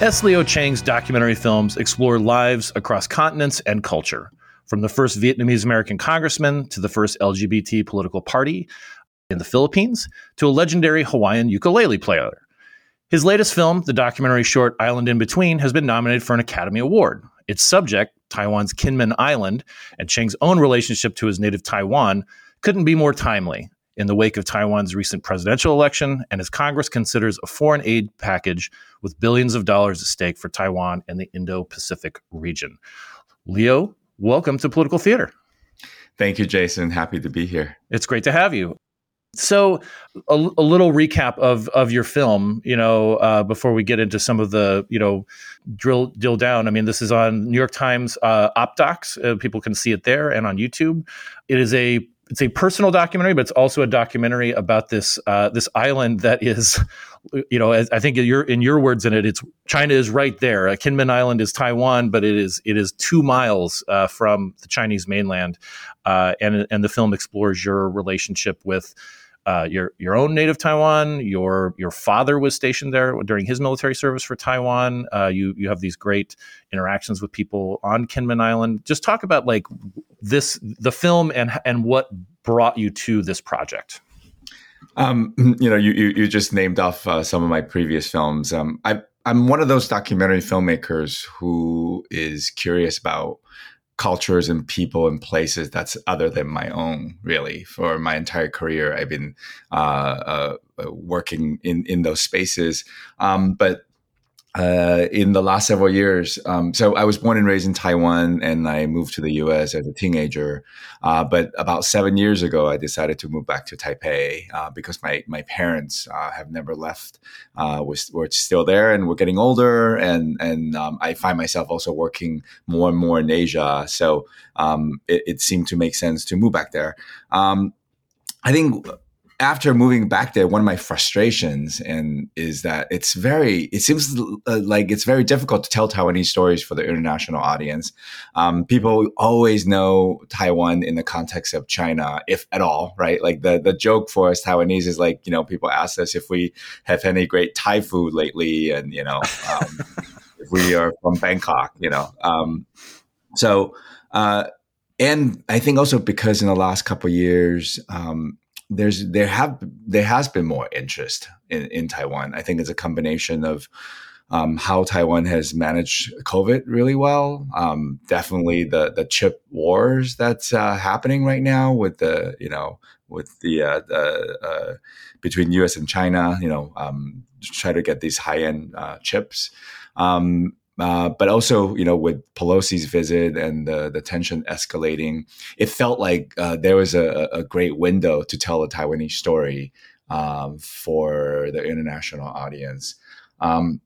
S. Leo Chiang's documentary films explore lives across continents and culture, from the first Vietnamese American congressman to the first LGBT political party in the Philippines to a legendary Hawaiian ukulele player. His latest film, the documentary short Island in Between, has been nominated for an Academy Award. Its subject, Taiwan's Kinmen Island, and Chiang's own relationship to his native Taiwan, couldn't be more timely in the wake of Taiwan's recent presidential election and as Congress considers a foreign aid package with billions of dollars at stake for Taiwan and the Indo Pacific region. Leo, welcome to Political Theater. Thank you, Jason. Happy to be here. It's great to have you. So, a, a little recap of of your film, you know, uh, before we get into some of the, you know, drill drill down. I mean, this is on New York Times uh, OpDocs. Uh, people can see it there and on YouTube. It is a it's a personal documentary, but it's also a documentary about this uh, this island that is, you know, I think in your in your words in it, it's China is right there. Uh, Kinmen Island is Taiwan, but it is it is two miles uh, from the Chinese mainland, uh, and and the film explores your relationship with. Uh, your your own native Taiwan. Your your father was stationed there during his military service for Taiwan. Uh, you you have these great interactions with people on Kinmen Island. Just talk about like this the film and and what brought you to this project. Um, you know, you, you, you just named off uh, some of my previous films. Um, I I'm one of those documentary filmmakers who is curious about cultures and people and places that's other than my own really. For my entire career i've been uh, uh, working in in those spaces. Um, but uh, in the last several years. Um, so I was born and raised in Taiwan, and I moved to the U.S. as a teenager. Uh, but about seven years ago, I decided to move back to Taipei uh, because my my parents uh, have never left. Uh, we're, we're, still there, and we're getting older, and and um, I find myself also working more and more in Asia. So um, it, it, seemed to make sense to move back there. Um, I think after moving back there, one of my frustrations and is that it's very, it seems uh, like it's very difficult to tell Taiwanese stories for the international audience. Um, people always know Taiwan in the context of China, if at all, right? Like the the joke for us Taiwanese is like, you know, people ask us if we have any great Thai food lately, and you know, um, if we are from Bangkok, you know. Um, so. Uh, and I think also because in the last couple years, um, there's there have there has been more interest in, in Taiwan. I think it's a combination of um, how Taiwan has managed COVID really well. Um, definitely the the chip wars that's uh, happening right now with the you know with the, uh, the uh, between U.S. and China. You know, um, try to get these high end uh, chips. Um, uh, but also, you know, with Pelosi's visit and the, the tension escalating, it felt like uh, there was a, a, great window to tell a Taiwanese story um, for the international audience. Um,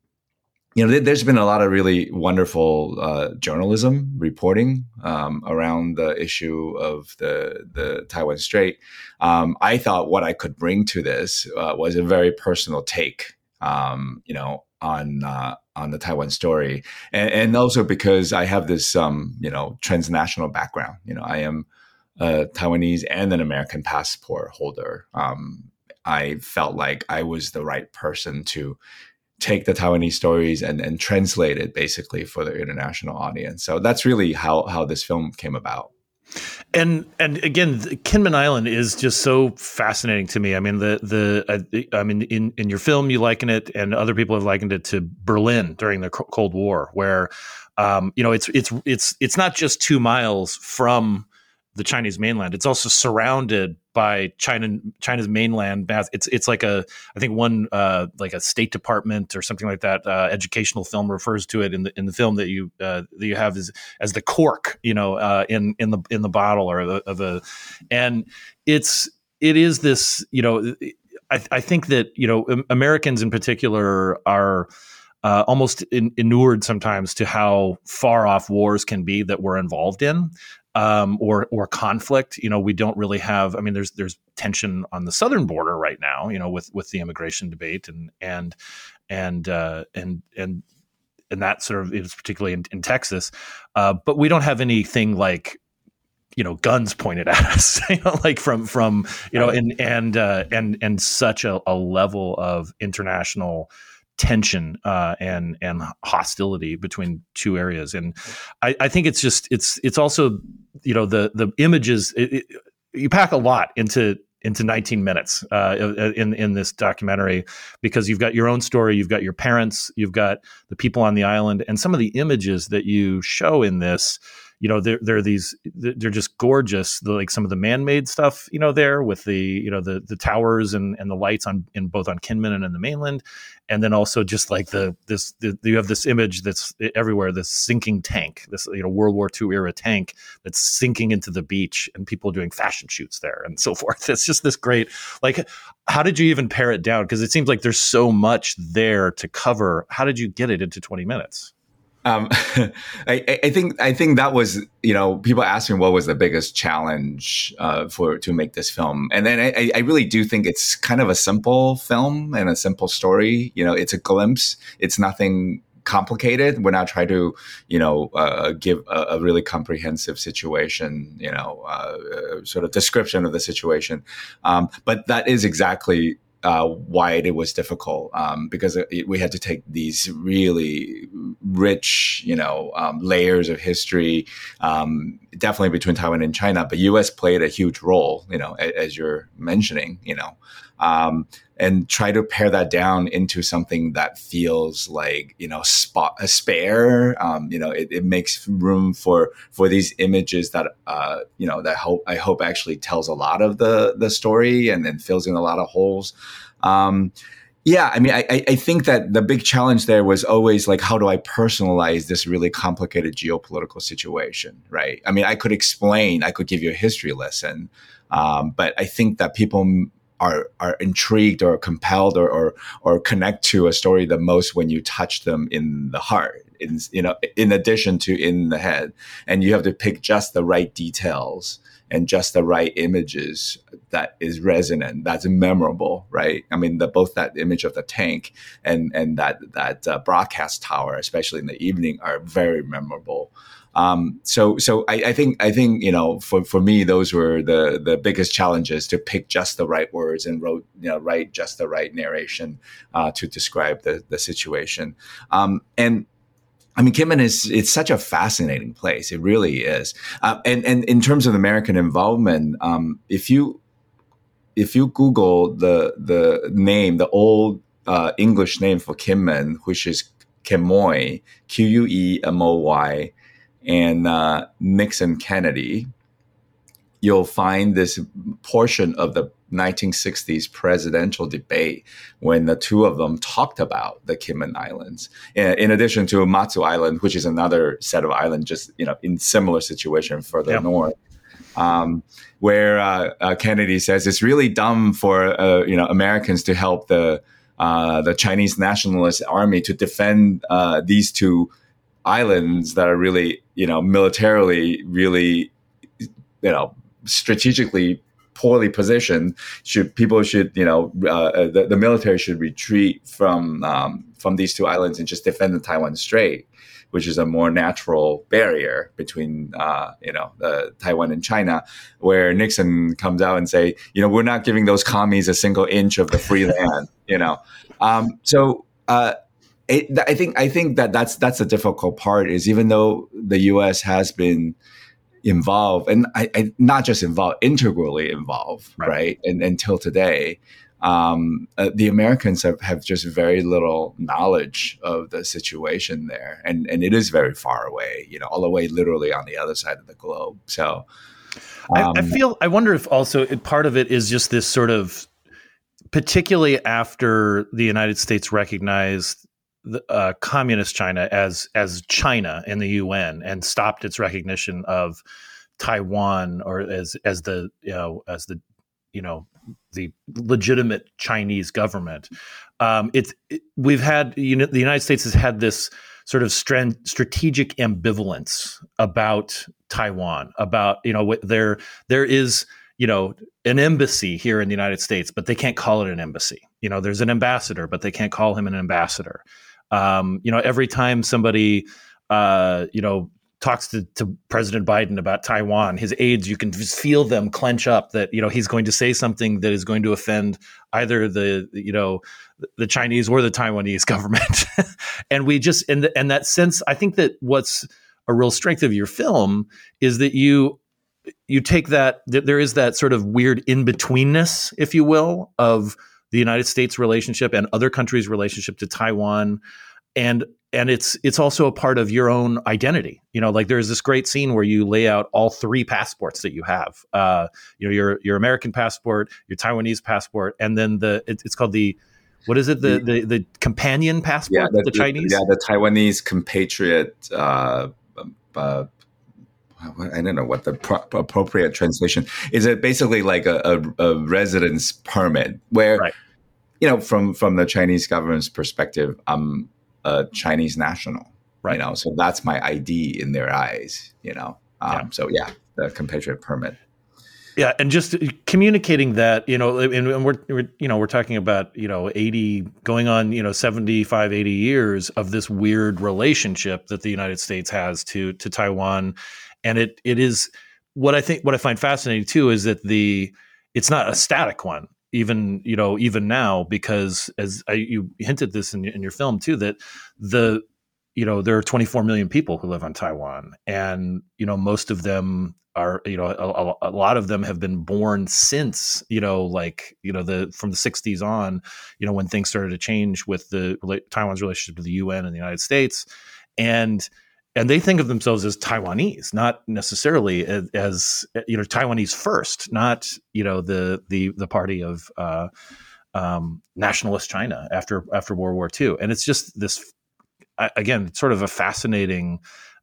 you know, there's been a lot of really wonderful uh, journalism reporting um, around the issue of the the Taiwan Strait. Um, I thought what I could bring to this uh, was a very personal take. Um, you know, on uh, on the Taiwan story, and, and, also because I have this um, you know transnational background. You know, I am a Taiwanese and an American passport holder. Um, I felt like I was the right person to take the Taiwanese stories and, and translate it basically for the international audience. So that's really how how this film came about. And and again, Kinmen Island is just so fascinating to me. I mean, the the I mean, in in your film, you liken it, and other people have likened it to Berlin during the Cold War, where um, you know it's it's it's it's not just two miles from the Chinese mainland. It's also surrounded by China China's mainland. It's it's like a I think one uh, like a State Department or something like that. Uh, educational film refers to it in the in the film that you uh, that you have as as the cork, you know, uh, in in the in the bottle or the, the and it's it is this you know I, I think that you know Americans in particular are uh, almost in, inured sometimes to how far off wars can be that we're involved in. Um, or or conflict. You know, we don't really have. I mean, there's there's tension on the southern border right now. You know, with with the immigration debate and and and uh, and and and that sort of is particularly in, in Texas. Uh, but we don't have anything like you know guns pointed at us you know like from from you know and and uh, and and such a, a level of international tension uh, and and hostility between two areas. And I, I think it's just it's it's also you know the the images it, it, you pack a lot into into 19 minutes uh, in in this documentary because you've got your own story, you've got your parents, you've got the people on the island, and some of the images that you show in this you know they're, they're these they're just gorgeous the, like some of the man-made stuff you know there with the you know the the towers and and the lights on in both on kinmen and in the mainland. And then also just like the this the, you have this image that's everywhere this sinking tank this you know world war ii era tank that's sinking into the beach and people doing fashion shoots there and so forth. It's just this great like how did you even pare it down? Because it seems like there's so much there to cover. How did you get it into 20 minutes um, I, I, think I think that was you know people asking what was the biggest challenge uh, for to make this film, and then I, I, really do think it's kind of a simple film and a simple story. You know, it's a glimpse. It's nothing complicated. We're not trying to you know uh, give a, a, really comprehensive situation. You know, uh, sort of description of the situation, um, but that is exactly uh, why it was difficult um, because it, we had to take these really rich, you know, um, layers of history, um, definitely between Taiwan and China. But U.S. played a huge role, you know, as you're mentioning, you know, um, and try to pare that down into something that feels like you know spot a spare. Um, you know, it, it, makes room for for these images that uh, you know that hope I hope actually tells a lot of the the story and then fills in a lot of holes. Um, yeah, I mean, I, I think that the big challenge there was always like, how do I personalize this really complicated geopolitical situation, right? I mean, I could explain, I could give you a history lesson, um, but I think that people are are intrigued or compelled or, or or connect to a story the most when you touch them in the heart in you know in addition to in the head and you have to pick just the right details and just the right images that is resonant that's memorable right i mean the both that image of the tank and and that that uh, broadcast tower especially in the evening are very memorable um, so so I, I, think I think you know for, for me those were the the biggest challenges to pick just the right words and wrote you know write just the right narration uh, to describe the the situation. Um, and I mean, Kinmen is it's such a fascinating place. It really is. Uh, and and in terms of American involvement, um, if you if you Google the the name, the old uh, English name for Kinmen, which is Quemoy, Q U E M O Y, and uh, Nixon Kennedy, you'll find this portion of the 1960s presidential debate when the two of them talked about the Kinmen Islands, in, addition to Matsu Island, which is another set of islands, just you know, in similar situation further north. Um, where uh, uh, Kennedy says it's really dumb for uh, you know Americans to help the uh, the Chinese nationalist army to defend uh, these two islands that are really, you know, militarily really, you know, strategically poorly positioned. Should people should, you know, uh, the, the military should retreat from um, from these two islands and just defend the Taiwan Strait, which is a more natural barrier between, uh, you know, uh, Taiwan and China. Where Nixon comes out and say, you know, we're not giving those commies a single inch of the free land. You know, um, so. Uh, it, I think I think that that's that's the difficult part is even though the U.S. has been involved and I, I not just involved, integrally involved, right? right? And until today, um, uh, the Americans have, have just very little knowledge of the situation there, and and it is very far away, you know, all the way literally on the other side of the globe. So. Um, I, I um, feel. I wonder if also part of it is just this sort of particularly after the United States recognized uh, communist China as as China in the UN and stopped its recognition of Taiwan or as as the you know as the you know the legitimate Chinese government. Um, it's it, we've had you know the United States has had this sort of strategic ambivalence about Taiwan. About you know there there is you know an embassy here in the United States, but they can't call it an embassy. You know there's an ambassador, but they can't call him an ambassador. Um, you know every time somebody uh, you know talks to, to President Biden about Taiwan, his aides, you can just feel them clench up that you know he's going to say something that is going to offend either the you know the Chinese or the Taiwanese government, and we just and and that sense. I think that what's a real strength of your film is that you you take that there is that sort of weird in betweenness, if you will, of the United States relationship and other countries' relationship to Taiwan, and and it's it's also a part of your own identity. You know like there's this great scene where you lay out all three passports that you have uh, you know your your american passport your taiwanese passport and then the it, it's called the what is it? The the, the companion passport? yeah, the, the, chinese? yeah the taiwanese compatriot uh, uh, I don't know what the pro- appropriate translation is. It basically like a, a, a residence permit, where right. you know, from from the Chinese government's perspective, I'm a Chinese national, right? You know, so that's my ID in their eyes. You know, um, yeah. so yeah, the compatriot permit. Yeah, and just communicating that, you know, and, and we're, we're, you know, we're talking about, you know, 80 going on, you know, 75, 80 years of this weird relationship that the United States has to to Taiwan. And it it is what I think what I find fascinating too is that the it's not a static one even you know even now because as I, you hinted this in, in your film too that the you know there are 24 million people who live on Taiwan and you know most of them are you know a, a, lot of them have been born since you know like you know the from the 60s on you know when things started to change with the Taiwan's relationship to the UN and the United States. And and they think of themselves as Taiwanese, not necessarily as, as, you know Taiwanese first, not you know the the the party of uh, um, nationalist China after after World War II, and it's just this again, sort of a fascinating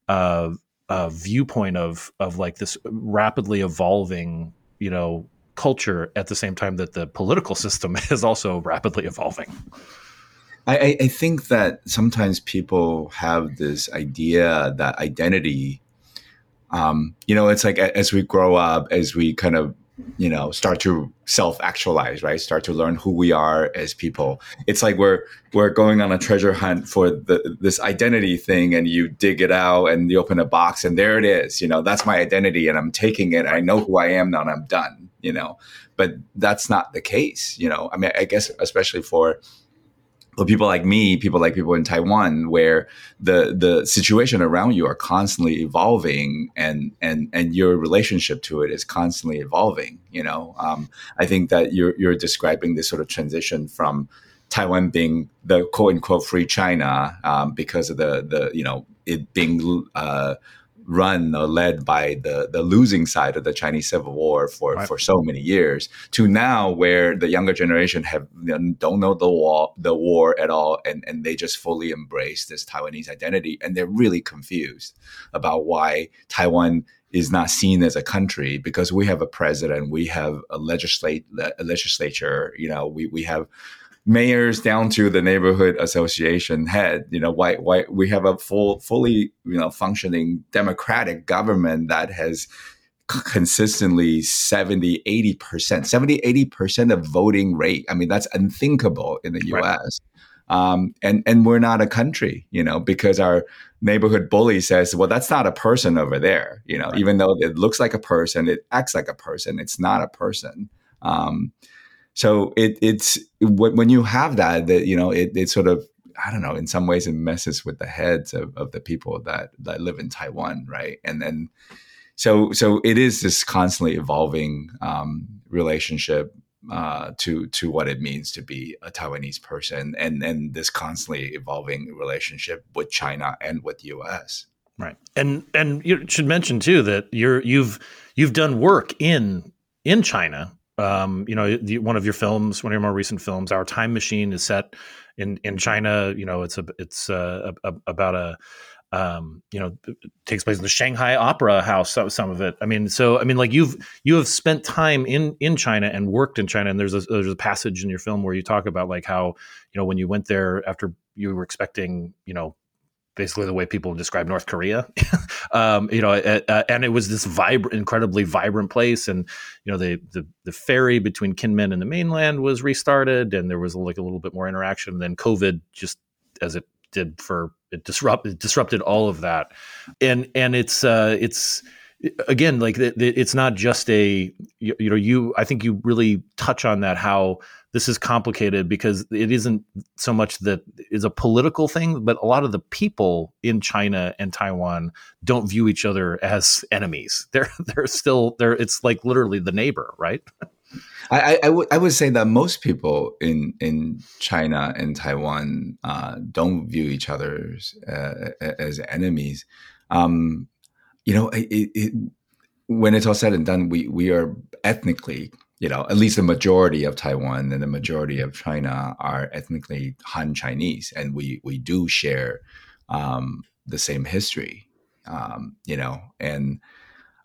uh, uh, viewpoint of of like this rapidly evolving, you know, culture at the same time that the political system is also rapidly evolving. I, I think that sometimes people have this idea that identity, um, you know, it's like as we grow up, as we kind of, you know, start to self actualize, right? Start to learn who we are as people. It's like we're we're going on a treasure hunt for the this identity thing, and you dig it out, and you open a box, and there it is. You know, that's my identity, and I'm taking it. I know who I am now, and I'm done. You know, but that's not the case. You know, I mean, I guess especially for but people like me, people like people in Taiwan, where the the situation around you are constantly evolving, and and and your relationship to it is constantly evolving. You know, um, I think that you're you're describing this sort of transition from Taiwan being the quote unquote free China um, because of the the you know it being uh, run or led by the the losing side of the Chinese Civil War for right. for so many years to now where the younger generation have you know, don't know the war the war at all and and they just fully embrace this Taiwanese identity and they're really confused about why Taiwan is not seen as a country because we have a president we have a legislate a legislature you know we we have mayors down to the neighborhood association head you know why why we have a full fully you know functioning democratic government that has consistently 70 80% 70 80% of voting rate i mean that's unthinkable in the us right. um, and and we're not a country you know because our neighborhood bully says well that's not a person over there you know right. even though it looks like a person it acts like a person it's not a person um, so it, it's when you have that that you know it, it sort of I don't know in some ways it messes with the heads of, of the people that that live in Taiwan right and then so so it is this constantly evolving um, relationship uh, to to what it means to be a Taiwanese person and and this constantly evolving relationship with China and with the U.S. Right, and and you should mention too that you're you've you've done work in in China um, you know, the, one of your films, one of your more recent films, Our Time Machine, is set in in China. You know, it's a it's uh, a, a, about a um, you know, takes place in the Shanghai Opera House. Some of it. I mean, so I mean, like you've you have spent time in in China and worked in China, and there's a there's a passage in your film where you talk about like how you know when you went there after you were expecting you know basically the way people describe North Korea. um, you know, uh, and it was this vibrant, incredibly vibrant place. And you know, the, the the ferry between Kinmen and the mainland was restarted, and there was like a little bit more interaction. And then COVID, just as it did for it disrupt disrupted all of that. And and it's uh, it's again like it's not just a you, you know you I think you really touch on that how this is complicated because it isn't so much that is a political thing, but a lot of the people in China and Taiwan don't view each other as enemies. They're they're still they're it's like literally the neighbor, right? I, I, would I would say that most people in in China and Taiwan uh, don't view each other uh, as enemies. Um, you know, it, it, when it's all said and done, we we are ethnically you know, at least the majority of Taiwan and the majority of China are ethnically Han Chinese, and we we do share um, the same history, um, you know, and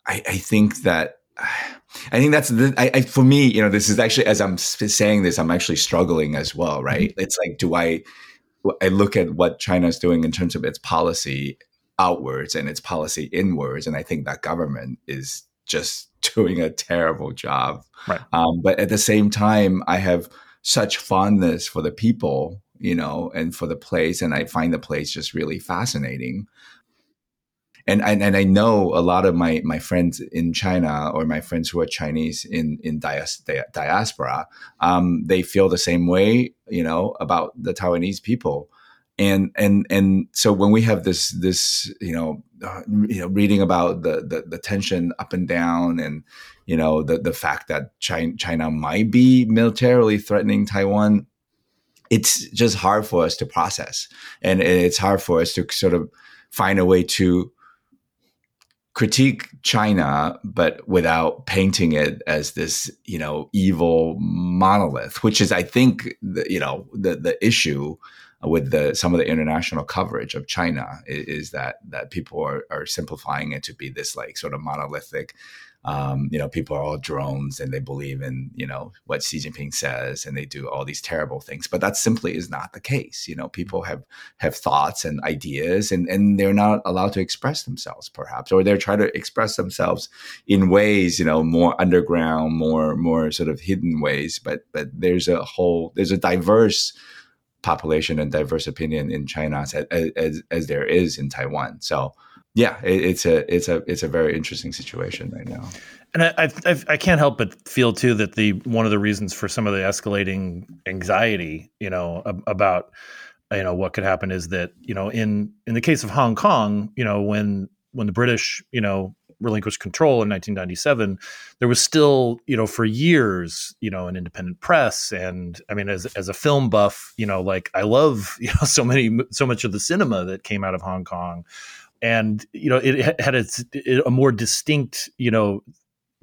I, I think that I think that's the, I, I, for me, you know, this is actually as I'm saying this, I'm actually struggling as well, right? Mm-hmm. It's like, do I I look at what China is doing in terms of its policy outwards and its policy inwards, and I think that government is just doing a terrible job. Right. Um, but at the same time, I have such fondness for the people, you know, and for the place, and I find the place just really fascinating. And, and and I know a lot of my my friends in China or my friends who are Chinese in in dias, diaspora, um, they feel the same way, you know, about the Taiwanese people and and and so when we have this this you know uh, you know reading about the, the, the tension up and down and you know the the fact that China China might be militarily threatening Taiwan it's just hard for us to process. And it's hard for us to sort of find a way to critique China, but without painting it as this, you know, evil monolith, which is, I think, the, you know, the the issue with the some of the international coverage of China is, is, that that people are, are simplifying it to be this like sort of monolithic. Um, you know, people are all drones and they believe in you know what Xi Jinping says and they do all these terrible things. But that simply is not the case. You know, people have have thoughts and ideas and and they're not allowed to express themselves, perhaps, or they're trying to express themselves in ways you know more underground, more more sort of hidden ways. But but there's a whole there's a diverse population and diverse opinion in China as, as, as there is in Taiwan. So yeah, it, it's a it's a it's a very interesting situation right now. And I, I, I can't help but feel too that the one of the reasons for some of the escalating anxiety, you know, about you know what could happen is that you know in in the case of Hong Kong, you know when when the British you know relinquished control in 1997, there was still, you know, for years, you know, an independent press. And I mean, as, as a film buff, you know, like I love, you know, so many, so much of the cinema that came out of Hong Kong. And, you know, it had its, a more distinct, you know,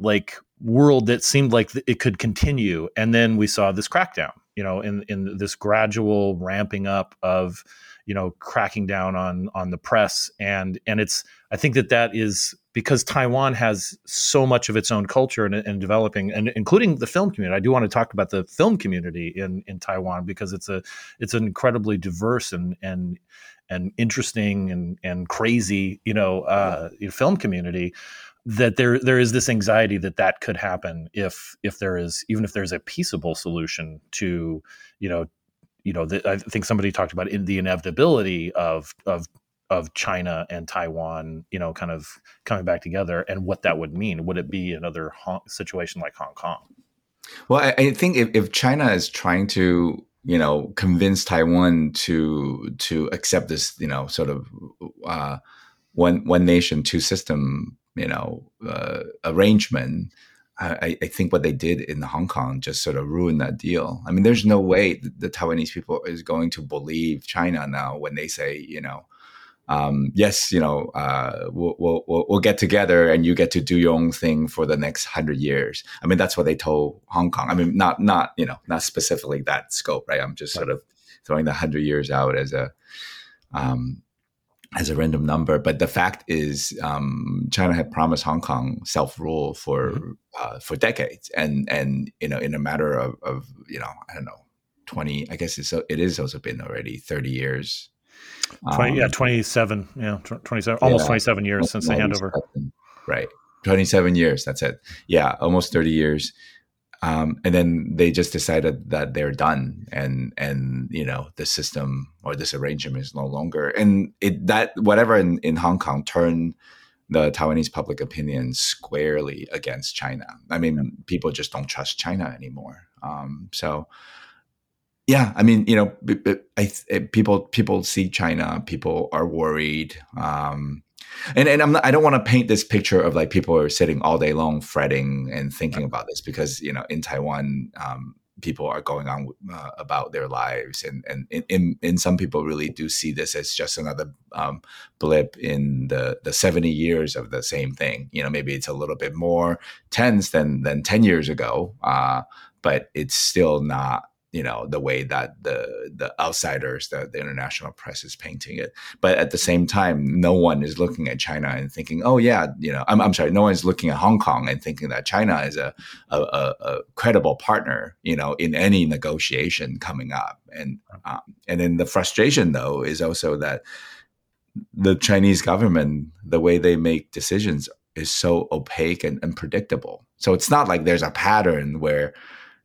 like world that seemed like it could continue. And then we saw this crackdown, you know, in, in this gradual ramping up of, you know, cracking down on, on the press. And, and it's, I think that that is because Taiwan has so much of its own culture and, and, developing, and including the film community. I do want to talk about the film community in in Taiwan because it's a it's an incredibly diverse and and and interesting and and crazy you know uh, film community. That there there is this anxiety that that could happen if if there is even if there's a peaceable solution to you know you know the, I think somebody talked about in the inevitability of of of China and Taiwan, you know, kind of coming back together and what that would mean. Would it be another Hong- situation like Hong Kong? Well, I, I think if, if China is trying to, you know, convince Taiwan to to accept this, you know, sort of uh, one one nation two system, you know, uh, arrangement, I, I, think what they did in Hong Kong just sort of ruined that deal. I mean, there's no way the Taiwanese people is going to believe China now when they say, you know, um, yes, you know, uh, we'll, we'll, we'll get together and you get to do your own thing for the next hundred years. I mean, that's what they told Hong Kong. I mean, not not you know, not specifically that scope, right? I'm just sort of throwing the hundred years out as a um, as a random number. But the fact is, um, China had promised Hong Kong self rule for mm-hmm. uh, for decades, and and you know, in a matter of, of you know, I don't know, twenty. I guess it's so it is also been already thirty years. 20, um, yeah, 27. Yeah, 27, almost yeah, 27 years since the handover. Right. 27 years. That's it. Yeah, almost 30 years. Um, and then they just decided that they're done and and you know the system or this arrangement is no longer. And it that whatever in, in hong kong turned the taiwanese public opinion squarely against china. I mean people just don't trust china anymore. Um, so yeah i mean you know I, I, people people see china people are worried. Um, and and I'm not, I don't want to paint this picture of like people are sitting all day long fretting and thinking about this because you know in Taiwan um, people are going on uh, about their lives and and in, in some people really do see this as just another um, blip in the the 70 years of the same thing. You know maybe it's a little bit more tense than than 10 years ago uh, but it's still not you know the way that the the outsiders the, the international press is painting it. But at the same time no one is looking at china and thinking oh yeah you know i'm, I'm sorry no one's looking at hong kong and thinking that china is a, a, a credible partner you know in any negotiation coming up. And um, and then the frustration though is also that the chinese government the way they make decisions is so opaque and unpredictable so it's not like there's a pattern where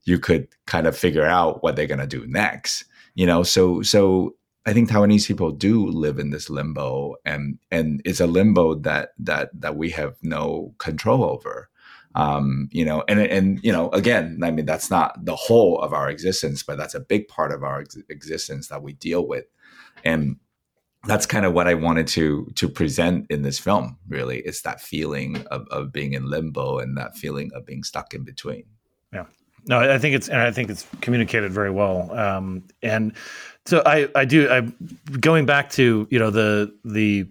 you could kind of figure out what they're going to do next you know so so i think taiwanese people do live in this limbo and and it's a limbo that that that we have no control over um, you know and and you know again i mean that's not the whole of our existence but that's a big part of our ex- existence that we deal with and that's kind of what I wanted to to present in this film. Really, it's that feeling of, of being in limbo and that feeling of being stuck in between. Yeah, no, I think it's and I think it's communicated very well. Um, and so I I do I going back to you know the the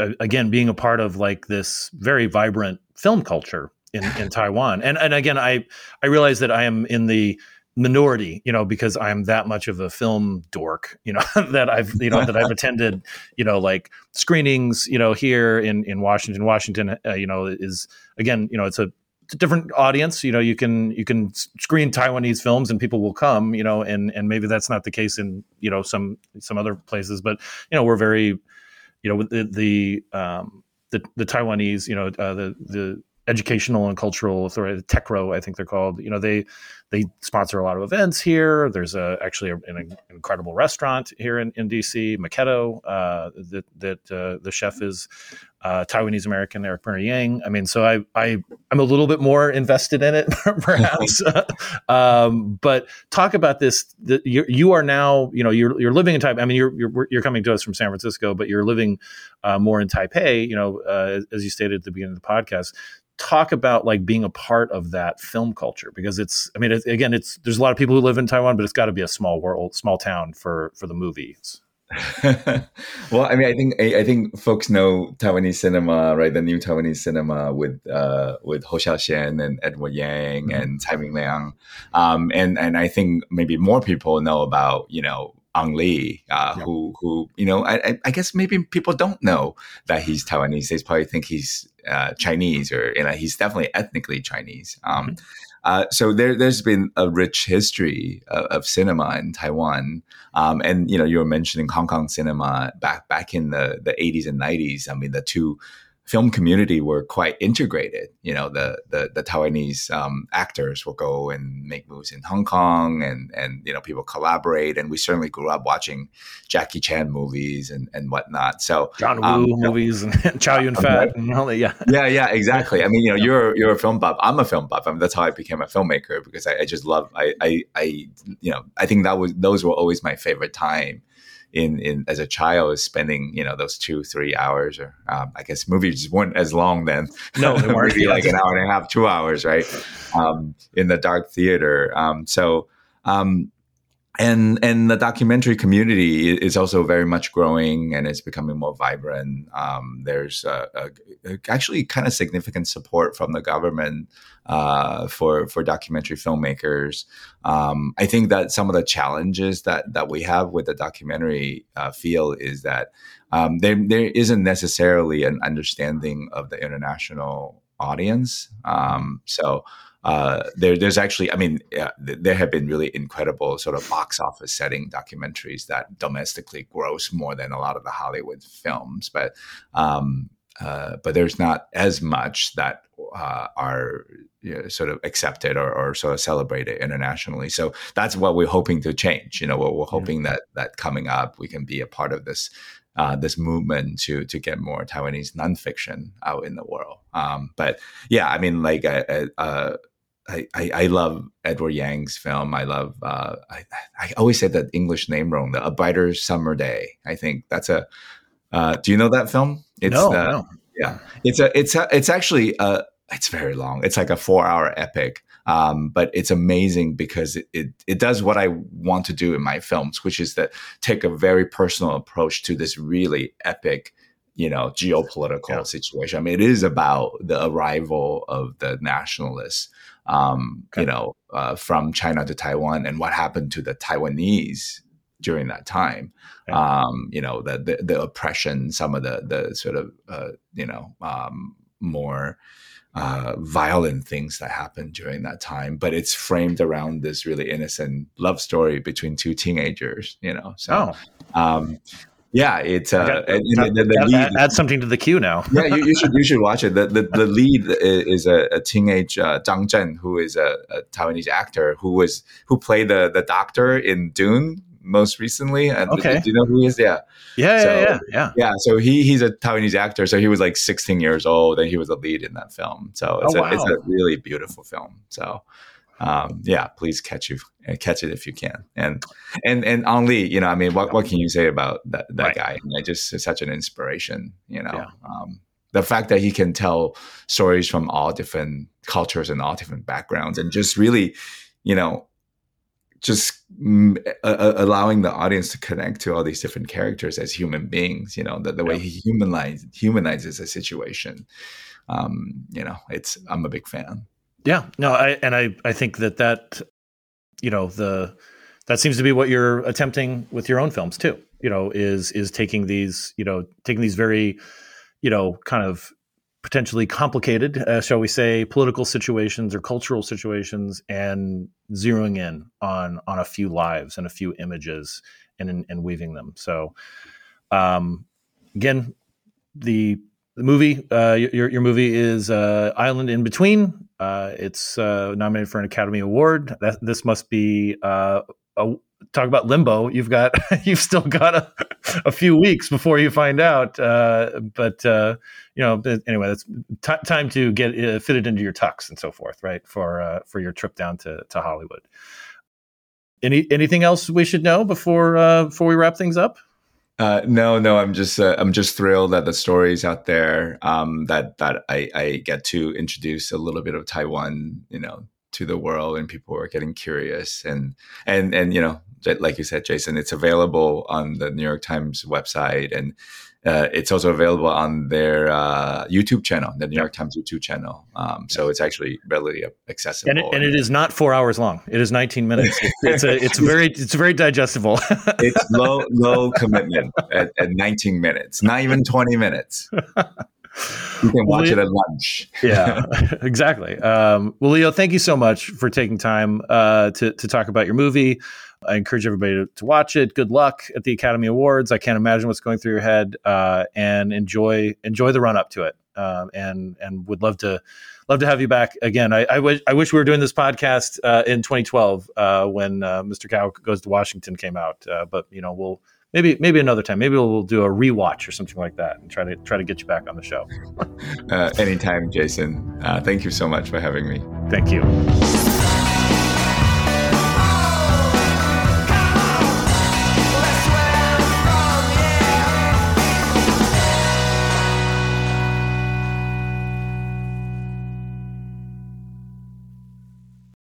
uh, again being a part of like this very vibrant film culture in in Taiwan. And and again I I realize that I am in the minority, you know, because I'm that much of a film dork, you know, that I've, you know, that I've attended, you know, like screenings, you know, here in, in Washington, Washington, uh, you know, is again, you know, it's a different audience. You know, you can you can screen Taiwanese films and people will come. You know, and and maybe that's not the case in you know some some other places, but you know we're very you know the the um, the, the Taiwanese you know uh, the the educational and cultural authority, TECRO, I think they're called. You know, they they sponsor a lot of events here. There's a, actually a, an incredible restaurant here in, in DC, Maketto, uh, that that uh, the chef is uh, Taiwanese American Erik Bruner-Yang. I mean, so I I I'm a little bit more invested in it, perhaps. um, but talk about this. The, you, you are now, you know, you're you're living in Taipei. I mean, you're you're you're coming to us from San Francisco, but you're living uh, more in Taipei. You know, uh, as you stated at the beginning of the podcast talk about like being a part of that film culture because it's i mean it, again it's there's a lot of people who live in taiwan but it's got to be a small world small town for for the movies well i mean i think I, I, think folks know taiwanese cinema right the new taiwanese cinema with uh with Hou Hsiao-hsien and edward yang mm-hmm. and Tsai Ming-liang um and and i think maybe more people know about you know Ang Lee, uh, who who you know, I, I, guess maybe people don't know that he's Taiwanese. They probably think he's uh, Chinese, or you know, he's definitely ethnically Chinese. Um, mm-hmm. Uh, so there, has been a rich history of, of cinema in Taiwan, um, and you know, you were mentioning Hong Kong cinema back back in the the 80s and 90s. I mean, the two film community were quite integrated. You know, the the, the Taiwanese um, actors will go and make movies in Hong Kong, and and you know people collaborate. And we certainly grew up watching Jackie Chan movies and and whatnot. So John um, Woo um, movies and Chow Yun Fat and all that. Yeah, yeah, yeah, exactly. I mean, you know, you're you're a film buff. I'm a film buff. I mean, that's how I became a filmmaker because I, I just love. I, I I you know I think that was those were always my favorite time in in as a child is spending you know those two three hours or um, I guess movies weren't as long then. No, they weren't. Maybe like an hour and a half, two hours, right? Um, in the dark theater. Um, so um, and and the documentary community is also very much growing and it's becoming more vibrant. Um, there's a, a, a actually kind of significant support from the government uh, for for documentary filmmakers. Um, I think that some of the challenges that that we have with the documentary uh, field is that um, there there isn't necessarily an understanding of the international audience. Um, so uh, there, there's actually, I mean, yeah, there have been really incredible sort of box office setting documentaries that domestically gross more than a lot of the Hollywood films, but um, uh, but there's not as much that uh, are you know, sort of accepted or, or, sort of celebrated internationally. So that's what we're hoping to change. You know, we're, we're hoping that that coming up we can be a part of this uh, this movement to to get more Taiwanese nonfiction out in the world. Um, but yeah, I mean, like uh, uh, I, I, I love Edward Yang's film. I love. Uh, I, I always say that English name wrong. The A Brighter Summer Day. I think that's a. Uh, do you know that film? It's no, no. Yeah, it's a. It's a. It's actually. A, it's very long. It's like a four-hour epic. Um, but it's amazing because it, it, it does what I want to do in my films, which is that take a very personal approach to this really epic, you know, geopolitical yeah. situation. I mean, it is about the arrival of the nationalists, um, okay. you know, uh, from China to Taiwan and what happened to the Taiwanese during that time. Um, you know, the, the, the oppression, some of the the sort of uh, you know um, more uh, violent things that happened during that time, but it's framed around this really innocent love story between two teenagers, you know. So, oh. um, yeah, it's uh, got, and, and the, the add something to the queue now. yeah, you, you, should you should watch it. The the, the lead is a, a teenage uh, Zhang Zhen, who is a, a, Taiwanese actor who was who played the the doctor in Dune most recently. And okay. do you know who he is? Yeah. Yeah, so, yeah, yeah, yeah. So he he's a Taiwanese actor. So he was like 16 years old, and he was a lead in that film. So it's, oh, a, wow. it's a really beautiful film. So um, yeah, please catch you catch it if you can. And and and Ang Lee, you know, I mean, what what can you say about that that right. guy? I just such an inspiration. You know. Yeah. Um, the fact that he can tell stories from all different cultures and all different backgrounds and just really you know just uh, allowing the audience to connect to all these different characters as human beings you know the, the yeah. way he humanizes humanizes a situation. Um, you know it's i'm a big fan. Yeah. No i and i i think that that you know the that seems to be what you're attempting with your own films too you know is is taking these you know taking these very you know kind of potentially complicated, uh, shall we say, political situations or cultural situations, and zeroing in on on a few lives and a few images and and weaving them. So, um, again, the the movie, uh, your your movie is uh, Island in Between. Uh, it's uh, nominated for an Academy Award. That, this must be uh, a, talk about limbo. You've got you've still got a, a few weeks before you find out. Uh, but uh, you know, anyway, it's t- time to get uh, fitted into your tux and so forth, right? For uh, for your trip down to to Hollywood. Any anything else we should know before uh, before we wrap things up? Uh, no, no, I'm just uh, I'm just thrilled that the stories out there um, that that I, I get to introduce a little bit of Taiwan, you know, to the world, and people are getting curious, and and and you know, like you said, Jason, it's available on the New York Times website, and uh, it's also available on their uh, YouTube channel, the New York Times YouTube channel. Um, so it's actually readily accessible. And it, and it is not four hours long. It is 19 minutes. It's a, it's very, it's very digestible. it's low, low commitment at, at 19 minutes, not even 20 minutes. You can watch well, it at lunch. yeah, exactly. Um, well, Leo, thank you so much for taking time uh, to to talk about your movie. I encourage everybody to, to, watch it. Good luck at the Academy Awards. I can't imagine what's going through your head, uh, and enjoy enjoy the run up to it. Um, and and would love to love to have you back again. I, I wish I wish we were doing this podcast uh, in 2012 uh, when uh, Mr. Cao Goes to Washington came out. Uh, but you know we'll maybe maybe another time. Maybe we'll do a rewatch or something like that and try to try to get you back on the show. uh, anytime, Jason. Uh, thank you so much for having me. Thank you.